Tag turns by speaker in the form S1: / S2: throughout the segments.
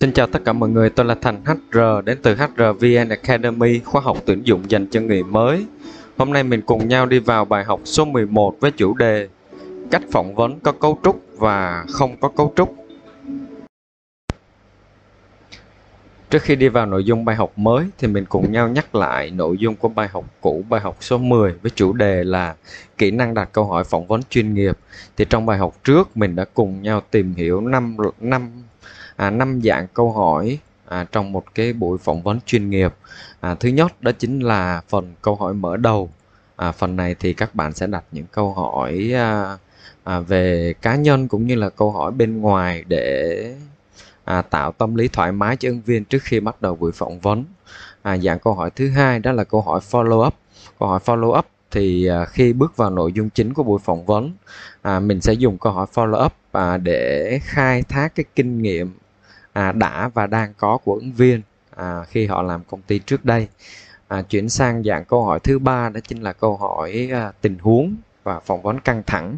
S1: Xin chào tất cả mọi người, tôi là Thành HR đến từ HRVN Academy, khóa học tuyển dụng dành cho người mới. Hôm nay mình cùng nhau đi vào bài học số 11 với chủ đề Cách phỏng vấn có cấu trúc và không có cấu trúc. Trước khi đi vào nội dung bài học mới thì mình cùng nhau nhắc lại nội dung của bài học cũ, bài học số 10 với chủ đề là kỹ năng đặt câu hỏi phỏng vấn chuyên nghiệp. Thì trong bài học trước mình đã cùng nhau tìm hiểu năm năm à, 5 dạng câu hỏi à, trong một cái buổi phỏng vấn chuyên nghiệp. À, thứ nhất đó chính là phần câu hỏi mở đầu. À, phần này thì các bạn sẽ đặt những câu hỏi à, à, về cá nhân cũng như là câu hỏi bên ngoài để à, tạo tâm lý thoải mái cho ứng viên trước khi bắt đầu buổi phỏng vấn. À, dạng câu hỏi thứ hai đó là câu hỏi follow up. Câu hỏi follow up thì à, khi bước vào nội dung chính của buổi phỏng vấn, à, mình sẽ dùng câu hỏi follow up à, để khai thác cái kinh nghiệm à, đã và đang có của ứng viên à, khi họ làm công ty trước đây. À, chuyển sang dạng câu hỏi thứ ba đó chính là câu hỏi à, tình huống và phỏng vấn căng thẳng.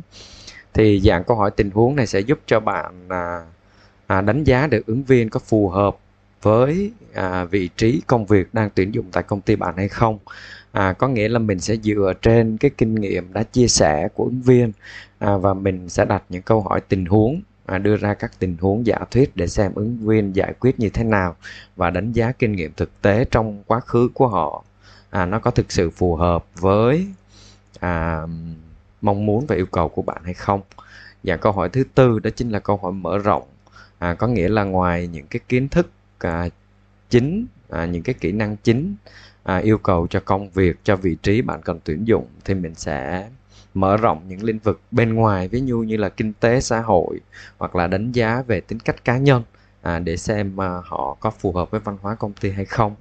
S1: Thì dạng câu hỏi tình huống này sẽ giúp cho bạn à, à, đánh giá được ứng viên có phù hợp với à, vị trí công việc đang tuyển dụng tại công ty bạn hay không. À, có nghĩa là mình sẽ dựa trên cái kinh nghiệm đã chia sẻ của ứng viên à, và mình sẽ đặt những câu hỏi tình huống à, đưa ra các tình huống giả thuyết để xem ứng viên giải quyết như thế nào và đánh giá kinh nghiệm thực tế trong quá khứ của họ. À, nó có thực sự phù hợp với à, mong muốn và yêu cầu của bạn hay không? Và câu hỏi thứ tư đó chính là câu hỏi mở rộng. À, có nghĩa là ngoài những cái kiến thức à, chính à, những cái kỹ năng chính à, yêu cầu cho công việc cho vị trí bạn cần tuyển dụng thì mình sẽ mở rộng những lĩnh vực bên ngoài ví dụ như là kinh tế xã hội hoặc là đánh giá về tính cách cá nhân à, để xem mà họ có phù hợp với văn hóa công ty hay không.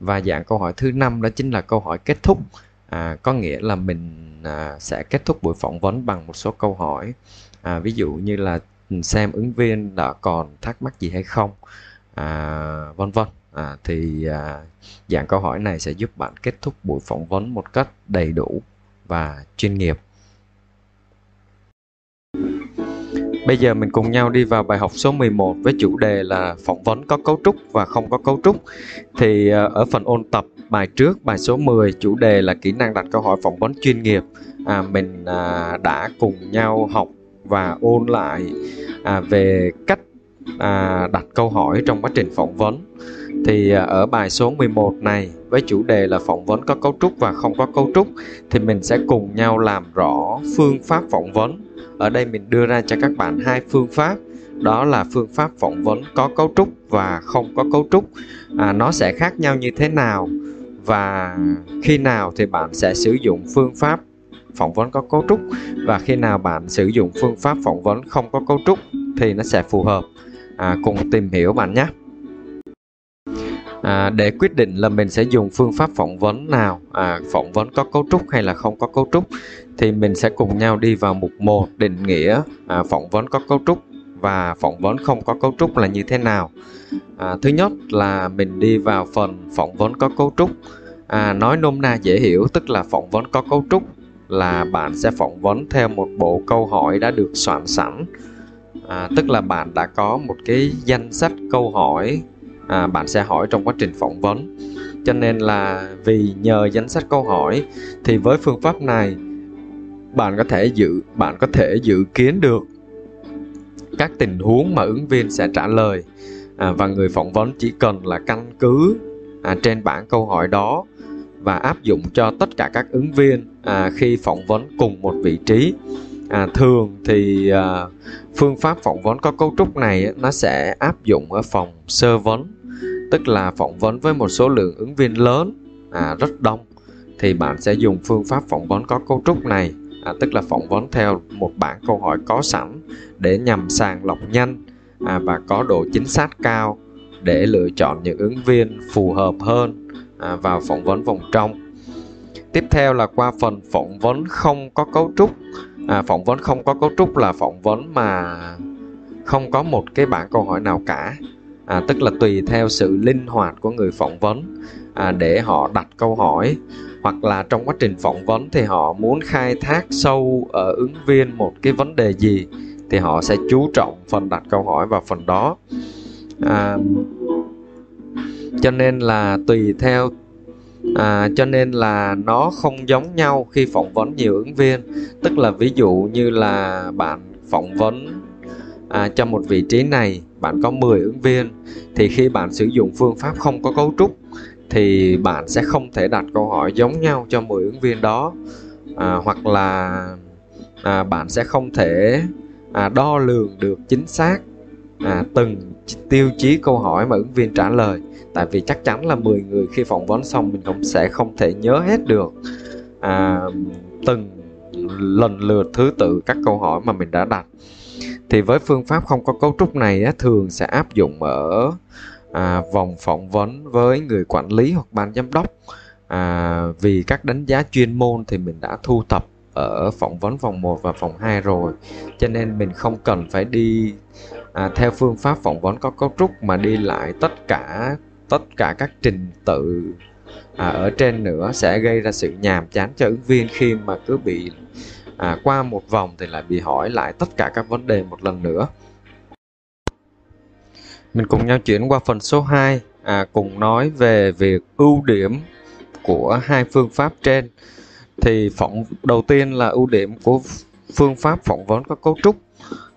S1: Và dạng câu hỏi thứ năm đó chính là câu hỏi kết thúc. À, có nghĩa là mình à, sẽ kết thúc buổi phỏng vấn bằng một số câu hỏi. À, ví dụ như là xem ứng viên đã còn thắc mắc gì hay không à, vân vân. À, thì à, dạng câu hỏi này sẽ giúp bạn kết thúc buổi phỏng vấn một cách đầy đủ và chuyên nghiệp. Bây giờ mình cùng nhau đi vào bài học số 11 với chủ đề là phỏng vấn có cấu trúc và không có cấu trúc. Thì ờ, ở phần ôn tập bài trước, bài số 10, chủ đề là kỹ năng đặt câu hỏi phỏng vấn chuyên nghiệp. À, mình à, đã cùng nhau học và ôn lại à, về cách à, đặt câu hỏi trong quá trình phỏng vấn. Thì à, ở bài số 11 này với chủ đề là phỏng vấn có cấu trúc và không có cấu trúc thì mình sẽ cùng nhau làm rõ phương pháp phỏng vấn. Ở đây mình đưa ra cho các bạn hai phương pháp đó là phương pháp phỏng vấn có cấu trúc và không có cấu trúc. À, nó sẽ khác nhau như thế nào và khi nào thì bạn sẽ sử dụng phương pháp phỏng vấn có cấu trúc và khi nào bạn sử dụng phương pháp phỏng vấn không có cấu trúc thì nó sẽ phù hợp. À, cùng tìm hiểu bạn nhé à, để quyết định là mình sẽ dùng phương pháp phỏng vấn nào à, phỏng vấn có cấu trúc hay là không có cấu trúc thì mình sẽ cùng nhau đi vào mục 1 định nghĩa à, phỏng vấn có cấu trúc và phỏng vấn không có cấu trúc là như thế nào. À, thứ nhất là mình đi vào phần phỏng vấn có cấu trúc. À, nói nôm na dễ hiểu tức là phỏng vấn có cấu trúc là bạn sẽ phỏng vấn theo một bộ câu hỏi đã được soạn sẵn. À, tức là bạn đã có một cái danh sách câu hỏi à, bạn sẽ hỏi trong quá trình phỏng vấn. Cho nên là vì nhờ danh sách câu hỏi thì với phương pháp này bạn có thể dự bạn có thể dự kiến được các tình huống mà ứng viên sẽ trả lời. À, và người phỏng vấn chỉ cần là căn cứ à, trên bảng câu hỏi đó và áp dụng cho tất cả các ứng viên à, khi phỏng vấn cùng một vị trí. À, thường thì à, phương pháp phỏng vấn có cấu trúc này nó sẽ áp dụng ở phòng sơ vấn tức là phỏng vấn với một số lượng ứng viên lớn. À, rất đông. Thì bạn sẽ dùng phương pháp phỏng vấn có cấu trúc này. À, tức là phỏng vấn theo một bảng câu hỏi có sẵn để nhằm sàng lọc nhanh. À, và có độ chính xác cao để lựa chọn những ứng viên phù hợp hơn à, vào phỏng vấn vòng trong. Tiếp theo là qua phần phỏng vấn không có cấu trúc. À, phỏng vấn không có cấu trúc là phỏng vấn mà không có một cái bảng câu hỏi nào cả à, tức là tùy theo sự linh hoạt của người phỏng vấn à, để họ đặt câu hỏi. Hoặc là trong quá trình phỏng vấn thì họ muốn khai thác sâu ở ứng viên một cái vấn đề gì thì họ sẽ chú trọng phần đặt câu hỏi vào phần đó. À, cho nên là tùy theo à, cho nên là nó không giống nhau khi phỏng vấn nhiều ứng viên. Tức là ví dụ như là bạn phỏng vấn à, cho một vị trí này bạn có 10 ứng viên thì khi bạn sử dụng phương pháp không có cấu trúc thì bạn sẽ không thể đặt câu hỏi giống nhau cho 10 ứng viên đó. À, hoặc là à, bạn sẽ không thể à, đo lường được chính xác à, từng tiêu chí câu hỏi mà ứng viên trả lời. Tại vì chắc chắn là 10 người khi phỏng vấn xong mình cũng sẽ không thể nhớ hết được à, từng lần lượt thứ tự các câu hỏi mà mình đã đặt thì với phương pháp không có cấu trúc này á, thường sẽ áp dụng ở à, vòng phỏng vấn với người quản lý hoặc ban giám đốc. À, vì các đánh giá chuyên môn thì mình đã thu thập ở phỏng vấn vòng 1 và vòng 2 rồi. Cho nên mình không cần phải đi à, theo phương pháp phỏng vấn có cấu trúc mà đi lại tất cả tất cả các trình tự à, ở trên nữa sẽ gây ra sự nhàm chán cho ứng viên khi mà cứ bị à, qua một vòng thì lại bị hỏi lại tất cả các vấn đề một lần nữa. Mình cùng nhau chuyển qua phần số 2 à, cùng nói về việc ưu điểm của hai phương pháp trên. Thì phỏng đầu tiên là ưu điểm của phương pháp phỏng vấn có cấu trúc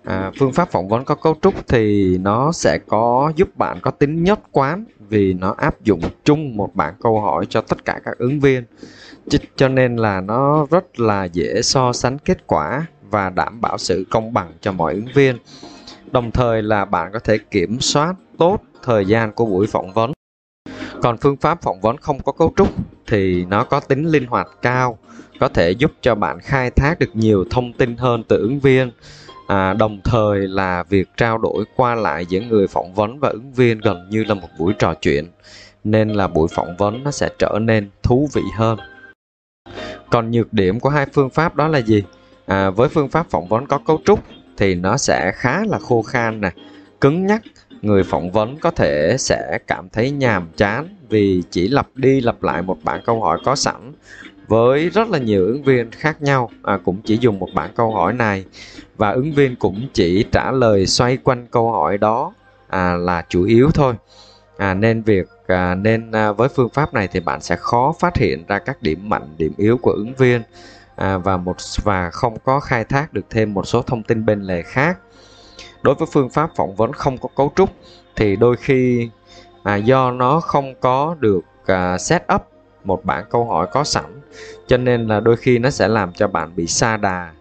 S1: à, phương pháp phỏng vấn có cấu trúc thì nó sẽ có giúp bạn có tính nhất quán vì nó áp dụng chung một bảng câu hỏi cho tất cả các ứng viên. Cho nên là nó rất là dễ so sánh kết quả và đảm bảo sự công bằng cho mọi ứng viên. Đồng thời là bạn có thể kiểm soát tốt thời gian của buổi phỏng vấn. Còn phương pháp phỏng vấn không có cấu trúc thì nó có tính linh hoạt cao có thể giúp cho bạn khai thác được nhiều thông tin hơn từ ứng viên à, đồng thời là việc trao đổi qua lại giữa người phỏng vấn và ứng viên gần như là một buổi trò chuyện nên là buổi phỏng vấn nó sẽ trở nên thú vị hơn. Còn nhược điểm của hai phương pháp đó là gì? À, với phương pháp phỏng vấn có cấu trúc thì nó sẽ khá là khô khan nè. Cứng nhắc người phỏng vấn có thể sẽ cảm thấy nhàm chán vì chỉ lặp đi lặp lại một bản câu hỏi có sẵn với rất là nhiều ứng viên khác nhau. À, cũng chỉ dùng một bản câu hỏi này và ứng viên cũng chỉ trả lời xoay quanh câu hỏi đó à, là chủ yếu thôi. À, nên việc à, nên à, với phương pháp này thì bạn sẽ khó phát hiện ra các điểm mạnh điểm yếu của ứng viên à, và một và không có khai thác được thêm một số thông tin bên lề khác. Đối với phương pháp phỏng vấn không có cấu trúc thì đôi khi à, do nó không có được à, set up một bản câu hỏi có sẵn cho nên là đôi khi nó sẽ làm cho bạn bị xa đà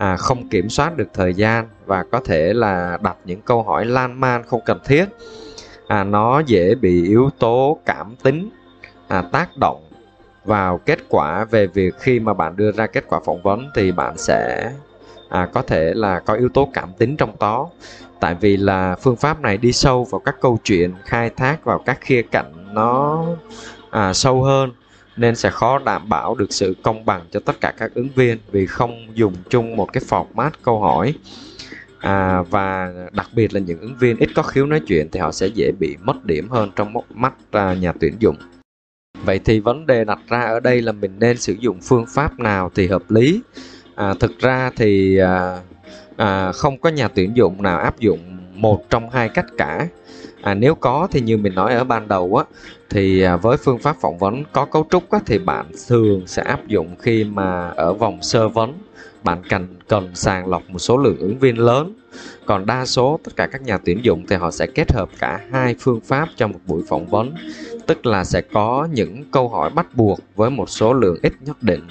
S1: à, không kiểm soát được thời gian và có thể là đặt những câu hỏi lan man không cần thiết. À, nó dễ bị yếu tố cảm tính à, tác động vào kết quả về việc khi mà bạn đưa ra kết quả phỏng vấn thì bạn sẽ à, có thể là có yếu tố cảm tính trong đó. Tại vì là phương pháp này đi sâu vào các câu chuyện khai thác vào các khía cạnh nó à, sâu hơn nên sẽ khó đảm bảo được sự công bằng cho tất cả các ứng viên vì không dùng chung một cái format câu hỏi. À, và đặc biệt là những ứng viên ít có khiếu nói chuyện thì họ sẽ dễ bị mất điểm hơn trong mắt à, nhà tuyển dụng. Vậy thì vấn đề đặt ra ở đây là mình nên sử dụng phương pháp nào thì hợp lý? À, thực ra thì à, à, không có nhà tuyển dụng nào áp dụng một trong hai cách cả. À, nếu có thì như mình nói ở ban đầu á thì à, với phương pháp phỏng vấn có cấu trúc á, thì bạn thường sẽ áp dụng khi mà ở vòng sơ vấn. Bạn cần cần sàng lọc một số lượng ứng viên lớn. Còn đa số tất cả các nhà tuyển dụng thì họ sẽ kết hợp cả hai phương pháp trong một buổi phỏng vấn. Tức là sẽ có những câu hỏi bắt buộc với một số lượng ít nhất định.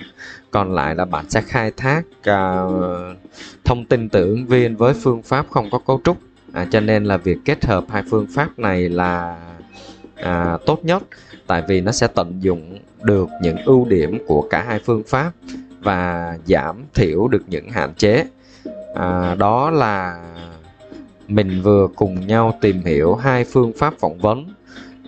S1: Còn lại là bạn sẽ khai thác uh, thông tin từ ứng viên với phương pháp không có cấu trúc à, cho nên là việc kết hợp hai phương pháp này là à, tốt nhất tại vì nó sẽ tận dụng được những ưu điểm của cả hai phương pháp và giảm thiểu được những hạn chế. À, đó là mình vừa cùng nhau tìm hiểu hai phương pháp phỏng vấn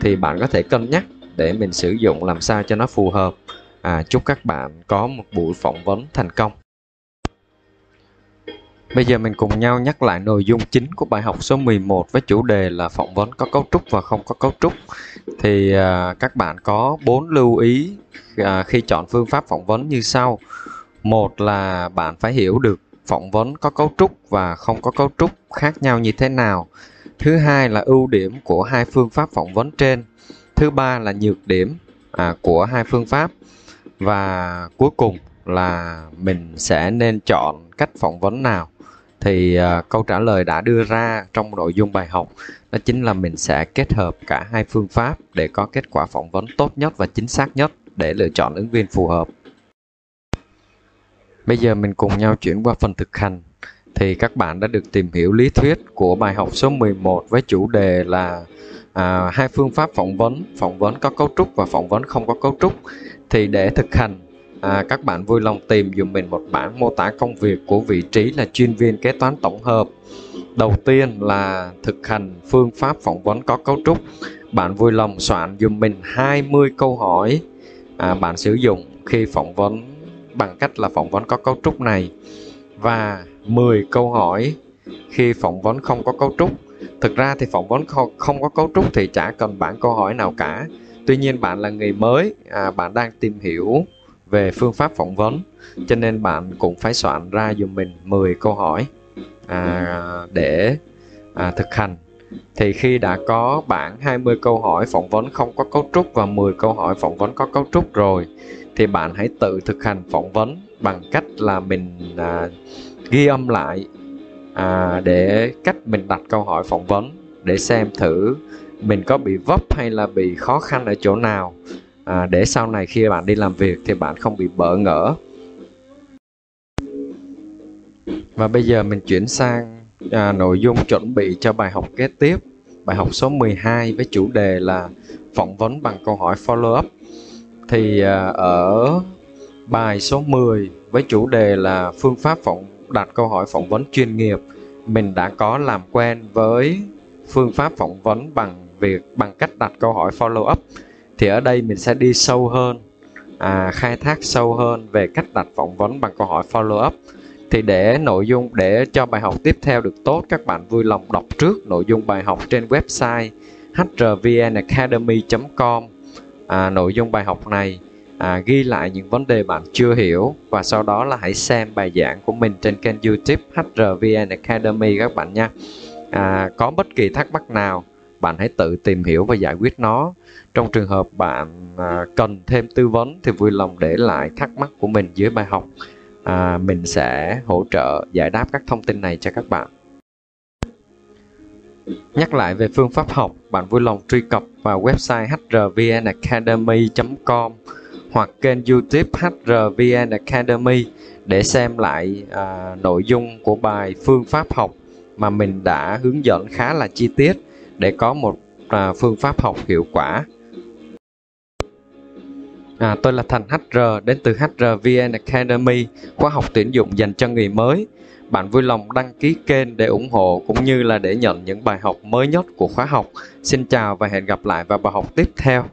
S1: thì bạn có thể cân nhắc để mình sử dụng làm sao cho nó phù hợp. À, chúc các bạn có một buổi phỏng vấn thành công. Bây giờ mình cùng nhau nhắc lại nội dung chính của bài học số 11 với chủ đề là phỏng vấn có cấu trúc và không có cấu trúc. Thì à, các bạn có bốn lưu ý à, khi chọn phương pháp phỏng vấn như sau. Một là bạn phải hiểu được phỏng vấn có cấu trúc và không có cấu trúc khác nhau như thế nào. thứ hai là ưu điểm của hai phương pháp phỏng vấn trên thứ ba là nhược điểm à, của hai phương pháp và cuối cùng là mình sẽ nên chọn cách phỏng vấn nào thì uh, câu trả lời đã đưa ra trong nội dung bài học đó chính là mình sẽ kết hợp cả hai phương pháp để có kết quả phỏng vấn tốt nhất và chính xác nhất để lựa chọn ứng viên phù hợp. Bây giờ mình cùng nhau chuyển qua phần thực hành. Thì các bạn đã được tìm hiểu lý thuyết của bài học số 11 với chủ đề là à, hai phương pháp phỏng vấn phỏng vấn có cấu trúc và phỏng vấn không có cấu trúc. Thì để thực hành à, các bạn vui lòng tìm dùm mình một bản mô tả công việc của vị trí là chuyên viên kế toán tổng hợp. Đầu tiên là thực hành phương pháp phỏng vấn có cấu trúc. Bạn vui lòng soạn dùm mình 20 câu hỏi. À, bạn sử dụng khi phỏng vấn bằng cách là phỏng vấn có cấu trúc này. Và 10 câu hỏi khi phỏng vấn không có cấu trúc. Thực ra thì phỏng vấn không, không có cấu trúc thì chả cần bản câu hỏi nào cả. Tuy nhiên bạn là người mới à, bạn đang tìm hiểu về phương pháp phỏng vấn. Cho nên bạn cũng phải soạn ra dùm mình 10 câu hỏi à, để à, thực hành. Thì khi đã có bản 20 câu hỏi phỏng vấn không có cấu trúc và 10 câu hỏi phỏng vấn có cấu trúc rồi thì bạn hãy tự thực hành phỏng vấn bằng cách là mình à, ghi âm lại à, để cách mình đặt câu hỏi phỏng vấn để xem thử mình có bị vấp hay là bị khó khăn ở chỗ nào à, để sau này khi bạn đi làm việc thì bạn không bị bỡ ngỡ. Và bây giờ mình chuyển sang à, nội dung chuẩn bị cho bài học kế tiếp. Bài học số 12 với chủ đề là phỏng vấn bằng câu hỏi follow up. Thì à, ở bài số 10 với chủ đề là phương pháp phỏng đặt câu hỏi phỏng vấn chuyên nghiệp mình đã có làm quen với phương pháp phỏng vấn bằng việc bằng cách đặt câu hỏi follow up thì ở đây mình sẽ đi sâu hơn à, khai thác sâu hơn về cách đặt phỏng vấn bằng câu hỏi follow up. Thì để nội dung để cho bài học tiếp theo được tốt các bạn vui lòng đọc trước nội dung bài học trên website hrvnacademy.com à, nội dung bài học này à, ghi lại những vấn đề bạn chưa hiểu và sau đó là hãy xem bài giảng của mình trên kênh youtube HRVN Academy các bạn nha. À, có bất kỳ thắc mắc nào bạn hãy tự tìm hiểu và giải quyết nó. Trong trường hợp bạn à, cần thêm tư vấn thì vui lòng để lại thắc mắc của mình dưới bài học. À, mình sẽ hỗ trợ giải đáp các thông tin này cho các bạn. Nhắc lại về phương pháp học, bạn vui lòng truy cập vào website hrvnacademy.com hoặc kênh YouTube HRVN Academy để xem lại à, nội dung của bài phương pháp học mà mình đã hướng dẫn khá là chi tiết để có một à, phương pháp học hiệu quả. À, tôi là Thành HR đến từ HRVN Academy, khóa học tuyển dụng dành cho người mới. Bạn vui lòng đăng ký kênh để ủng hộ cũng như là để nhận những bài học mới nhất của khóa học. Xin chào và hẹn gặp lại vào bài học tiếp theo.